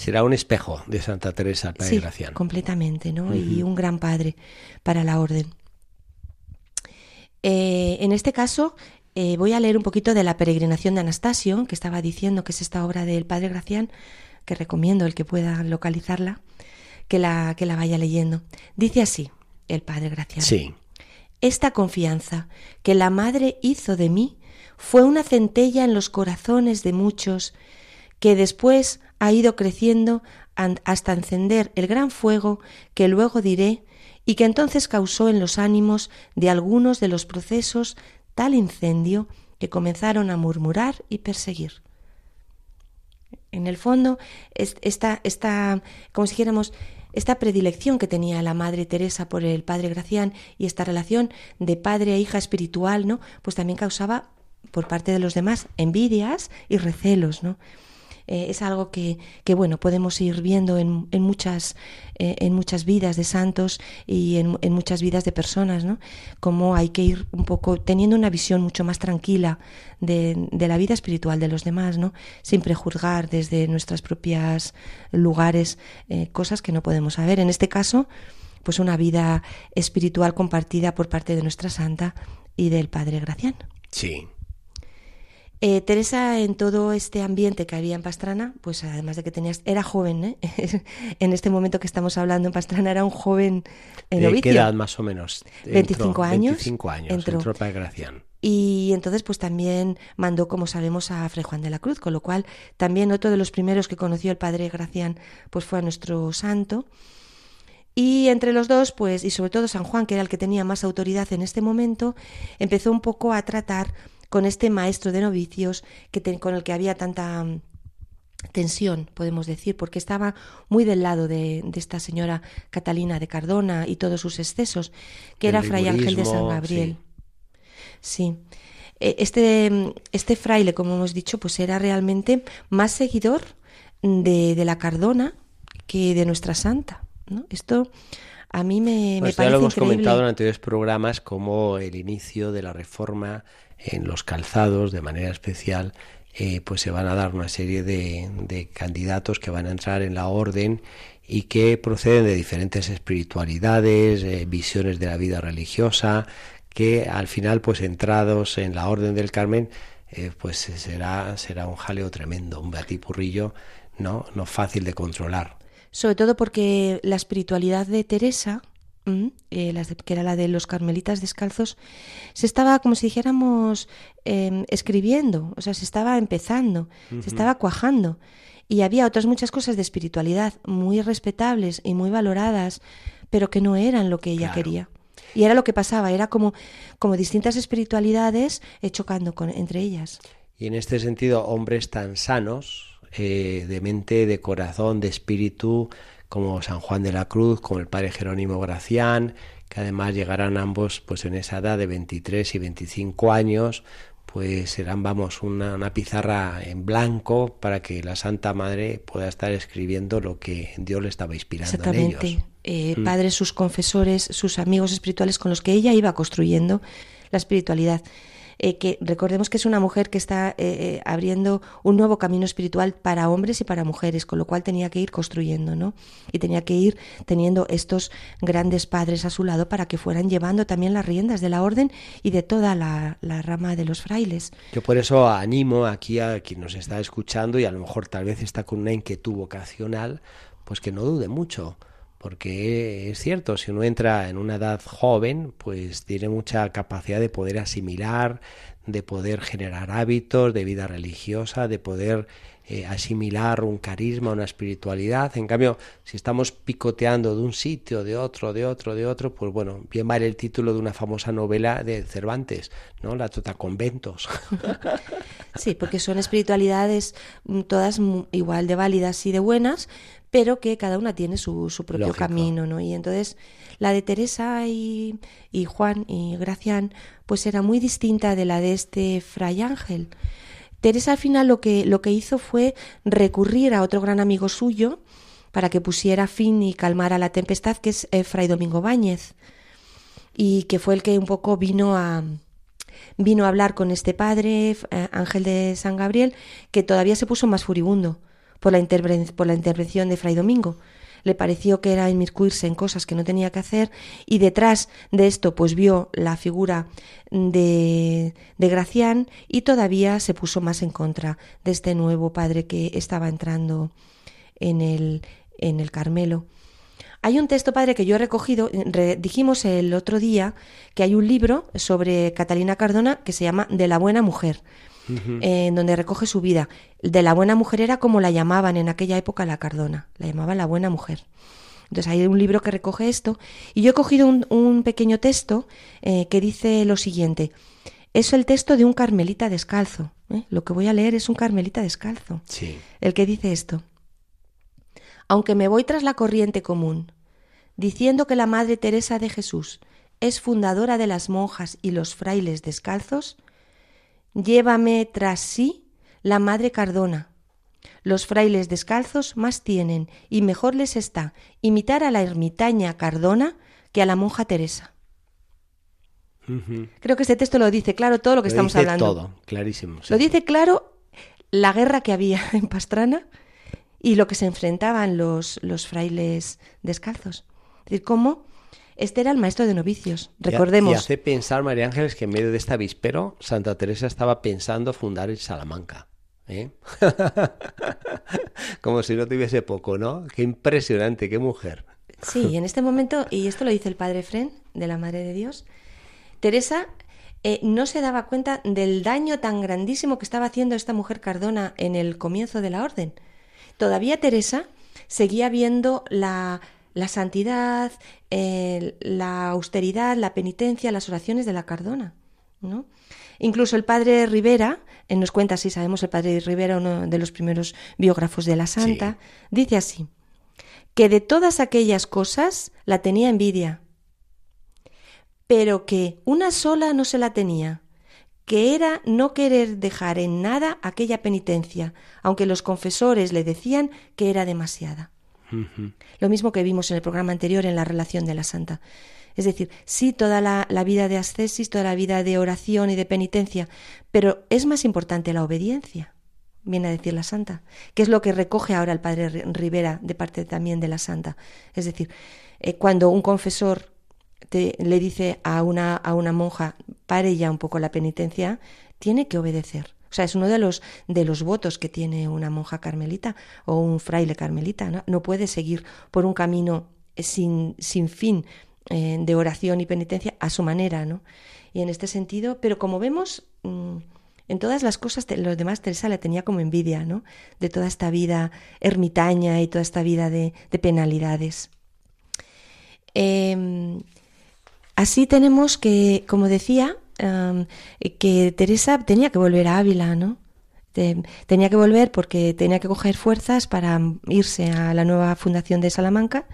será un espejo de Santa Teresa el Padre sí, Gracián. completamente, ¿no? Uh -huh. Y un gran padre para la orden. Eh, en este caso, eh, voy a leer un poquito de la peregrinación de Anastasio, que estaba diciendo que es esta obra del Padre Gracián, que recomiendo el que pueda localizarla, que la, que la vaya leyendo. Dice así el Padre Gracián. Sí. Esta confianza que la Madre hizo de mí fue una centella en los corazones de muchos que después ha ido creciendo hasta encender el gran fuego que luego diré y que entonces causó en los ánimos de algunos de los procesos tal incendio que comenzaron a murmurar y perseguir. En el fondo, esta, esta como si dijéramos, esta predilección que tenía la Madre Teresa por el Padre Gracián y esta relación de padre e hija espiritual, ¿no? Pues también causaba por parte de los demás envidias y recelos, ¿no? Eh, es algo que, que, bueno, podemos ir viendo en, en muchas, eh, en muchas vidas de santos y en, en, muchas vidas de personas, ¿no? Como hay que ir un poco teniendo una visión mucho más tranquila de, de la vida espiritual de los demás, ¿no? Sin prejuzgar desde nuestras propias lugares eh, cosas que no podemos saber. En este caso, pues una vida espiritual compartida por parte de nuestra santa y del Padre Gracián. Sí, eh, Teresa, en todo este ambiente que había en Pastrana, pues además de que tenías, era joven, ¿eh? en este momento que estamos hablando en Pastrana, era un joven eh, ¿De qué edad más o menos? 25 entró, años. 25 años, entró, entró para Gracián. Y entonces, pues también mandó, como sabemos, a Fray Juan de la Cruz, con lo cual también otro de los primeros que conoció el padre Gracián, pues fue a nuestro santo. Y entre los dos, pues, y sobre todo San Juan, que era el que tenía más autoridad en este momento, empezó un poco a tratar con este maestro de novicios que te, con el que había tanta mm, tensión, podemos decir, porque estaba muy del lado de, de, esta señora Catalina de Cardona y todos sus excesos, que El era Fray Ángel de San Gabriel. Sí. sí. Este, este fraile, como hemos dicho, pues era realmente más seguidor de, de la Cardona que de nuestra santa. ¿no? Esto a mí me, pues me ya parece lo hemos increíble. comentado en anteriores programas como el inicio de la reforma en los calzados de manera especial eh, pues se van a dar una serie de, de, candidatos que van a entrar en la orden y que proceden de diferentes espiritualidades, eh, visiones de la vida religiosa, que al final pues entrados en la orden del Carmen eh, pues será, será un jaleo tremendo, un batipurrillo no, no fácil de controlar. Sobre todo porque la espiritualidad de Teresa, eh, las de, que era la de los carmelitas descalzos, se estaba, como si dijéramos, eh, escribiendo, o sea, se estaba empezando, uh -huh. se estaba cuajando. Y había otras muchas cosas de espiritualidad muy respetables y muy valoradas, pero que no eran lo que ella claro. quería. Y era lo que pasaba, era como, como distintas espiritualidades eh, chocando con, entre ellas. Y en este sentido, hombres tan sanos, eh, de mente, de corazón, de espíritu, como San Juan de la Cruz, como el padre Jerónimo Gracián, que además llegarán ambos pues en esa edad de 23 y 25 años, pues serán, vamos, una, una, pizarra en blanco para que la Santa Madre pueda estar escribiendo lo que Dios le estaba inspirando Exactamente. en ellos. Eh, mm. Padres, sus confesores, sus amigos espirituales con los que ella iba construyendo la espiritualidad. Eh, que recordemos que es una mujer que está eh, abriendo un nuevo camino espiritual para hombres y para mujeres, con lo cual tenía que ir construyendo, ¿no? Y tenía que ir teniendo estos grandes padres a su lado para que fueran llevando también las riendas de la orden y de toda la, la rama de los frailes. Yo por eso animo aquí a quien nos está escuchando y a lo mejor tal vez está con una inquietud vocacional, pues que no dude mucho porque es cierto, si uno entra en una edad joven, pues tiene mucha capacidad de poder asimilar, de poder generar hábitos de vida religiosa, de poder eh, asimilar un carisma, una espiritualidad. En cambio, si estamos picoteando de un sitio, de otro, de otro, de otro, pues bueno, bien vale el título de una famosa novela de Cervantes, ¿no? La Tota Conventos. Sí, porque son espiritualidades mm, todas igual de válidas y de buenas, pero que cada una tiene su, su propio camino, ¿no? Y entonces la de Teresa y, y, Juan y Gracián, pues era muy distinta de la de este Fray Ángel. Teresa al final lo que, lo que hizo fue recurrir a otro gran amigo suyo para que pusiera fin y calmara la tempestad, que es eh, Fray Domingo Báñez, y que fue el que un poco vino a, vino a hablar con este padre, eh, Ángel de San Gabriel, que todavía se puso más furibundo por la, por la intervención de Fray Domingo. Le pareció que era inmiscuirse en cosas que no tenía que hacer y detrás de esto pues vio la figura de, de Gracián y todavía se puso más en contra de este nuevo padre que estaba entrando en el, en el Carmelo. Hay un texto, padre, que yo he recogido, dijimos el otro día que hay un libro sobre Catalina Cardona que se llama De la buena mujer en donde recoge su vida. De la buena mujer era como la llamaban en aquella época la Cardona, la llamaban la buena mujer. Entonces hay un libro que recoge esto y yo he cogido un, pequeño texto eh, que dice lo siguiente. Es el texto de un carmelita descalzo. ¿eh? Lo que voy a leer es un carmelita descalzo. Sí. El que dice esto. Aunque me voy tras la corriente común, diciendo que la Madre Teresa de Jesús es fundadora de las monjas y los frailes descalzos, Llévame tras sí la Madre Cardona. Los frailes descalzos más tienen y mejor les está imitar a la ermitaña Cardona que a la monja Teresa. Creo que este texto lo dice claro todo lo que estamos dice hablando. Todo, clarísimo. Lo dice claro la guerra que había en Pastrana y lo que se enfrentaban los, los frailes descalzos. Es decir, cómo este era el maestro de novicios, recordemos. Y, hace pensar, María Ángeles, que en medio de esta víspero, Santa Teresa estaba pensando fundar el Salamanca. ¿eh? Como si no tuviese poco, ¿no? Qué impresionante, qué mujer. Sí, en este momento, y esto lo dice el padre Fren, de la Madre de Dios, Teresa eh, no se daba cuenta del daño tan grandísimo que estaba haciendo esta mujer Cardona en el comienzo de la orden. Todavía Teresa seguía viendo la, la santidad, la austeridad, la penitencia, las oraciones de la Cardona. ¿no? Incluso el padre Rivera, en nos cuenta, si sabemos, el padre Rivera, uno de los primeros biógrafos de la santa, dice así, que de todas aquellas cosas la tenía envidia, pero que una sola no se la tenía, que era no querer dejar en nada aquella penitencia, aunque los confesores le decían que era demasiada. Lo mismo que vimos en el programa anterior en la relación de la santa. Es decir, sí, toda la, vida de ascesis, toda la vida de oración y de penitencia, pero es más importante la obediencia, viene a decir la santa, que es lo que recoge ahora el padre Rivera de parte también de la santa. Es decir, eh, cuando un confesor le dice a una, a una monja, pare ya un poco la penitencia, tiene que obedecer. O sea, es uno de los, de los votos que tiene una monja carmelita o un fraile carmelita. No, puede seguir por un camino sin, sin fin eh, de oración y penitencia a su manera, ¿no? Y en este sentido, pero como vemos, mm, en todas las cosas, los demás Teresa le tenía como envidia, ¿no? De toda esta vida ermitaña y toda esta vida de, penalidades. Em, así tenemos que, como decía, que Teresa tenía que volver a Ávila, ¿no? tenía que volver porque tenía que coger fuerzas para irse a la nueva fundación de Salamanca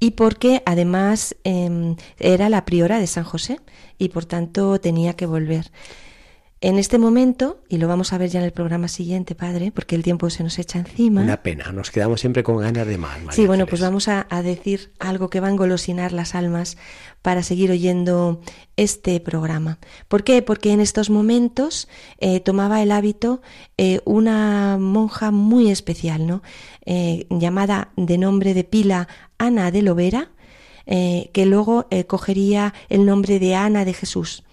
y porque además em, era la priora de San José y por tanto tenía que volver. En este momento, y lo vamos a ver ya en el programa siguiente, padre, porque el tiempo se nos echa encima. Una pena, nos quedamos siempre con ganas de más. María Sí, bueno, pues vamos a, a decir algo que va a engolosinar las almas para seguir oyendo este programa. ¿Por qué? Porque en estos momentos eh, tomaba el hábito eh, una monja muy especial, ¿no? Eh, llamada de nombre de pila Ana de Lovera, que luego eh, cogería el nombre de Ana de Jesús.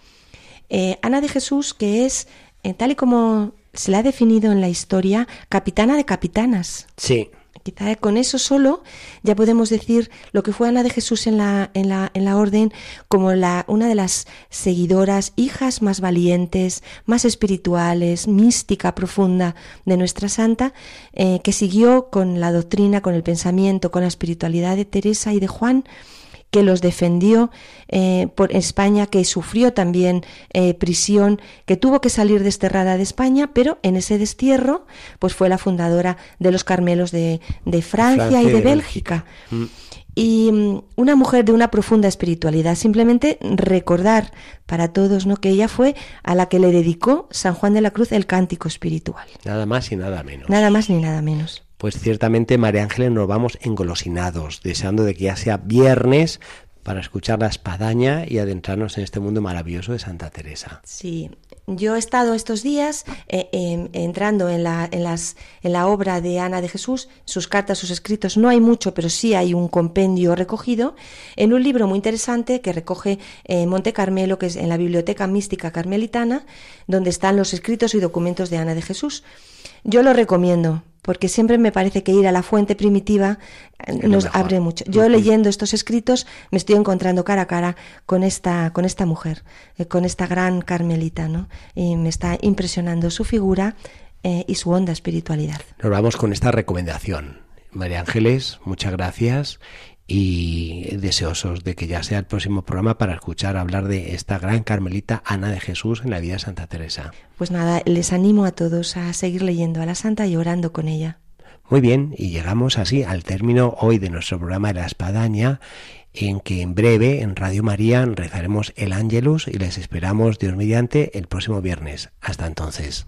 Eh, Ana de Jesús, que es, eh, tal y como se la ha definido en la historia, capitana de capitanas. Sí, Quizá con eso solo ya podemos decir lo que fue Ana de Jesús en la, en la, en la orden como la, una de las seguidoras, hijas más valientes, más espirituales, mística profunda de nuestra santa, eh, que siguió con la doctrina, con el pensamiento, con la espiritualidad de Teresa y de Juan, que los defendió eh, por España, que sufrió también eh, prisión, que tuvo que salir desterrada de España, pero en ese destierro, pues fue la fundadora de los Carmelos de, de Francia, Francia y de de Bélgica. Bélgica. Y mm, una mujer de una profunda espiritualidad. Simplemente recordar para todos ¿no? que ella fue a la que le dedicó San Juan de la Cruz el cántico espiritual. nada más y nada menos. Nada más ni nada menos. Pues ciertamente, María Ángeles, nos vamos engolosinados, deseando de que ya sea viernes para escuchar la espadaña y adentrarnos en este mundo maravilloso de Santa Teresa. Sí, yo he estado estos días eh, eh, entrando en la, en, las, en la obra de Ana de Jesús, sus cartas, sus escritos. No hay mucho, pero sí hay un compendio recogido en un libro muy interesante que recoge eh, Monte Carmelo, que es en la Biblioteca Mística Carmelitana, donde están los escritos y documentos de Ana de Jesús. Yo lo recomiendo porque siempre me parece que ir a la fuente primitiva eh, nos abre mucho. Yo leyendo estos escritos me estoy encontrando cara a cara con esta, con esta mujer, eh, con esta gran carmelita, ¿no? Y me está impresionando su figura eh, y su honda espiritualidad. Nos vamos con esta recomendación. María Ángeles, muchas gracias y deseosos de que ya sea el próximo programa para escuchar hablar de esta gran carmelita Ana de Jesús en la vida de Santa Teresa. Pues nada, les animo a todos a seguir leyendo a la Santa y orando con ella. Muy bien, y llegamos así al término hoy de nuestro programa de la espadaña, en que en breve en Radio María rezaremos el Ángelus y les esperamos, Dios mediante, el próximo viernes. Hasta entonces.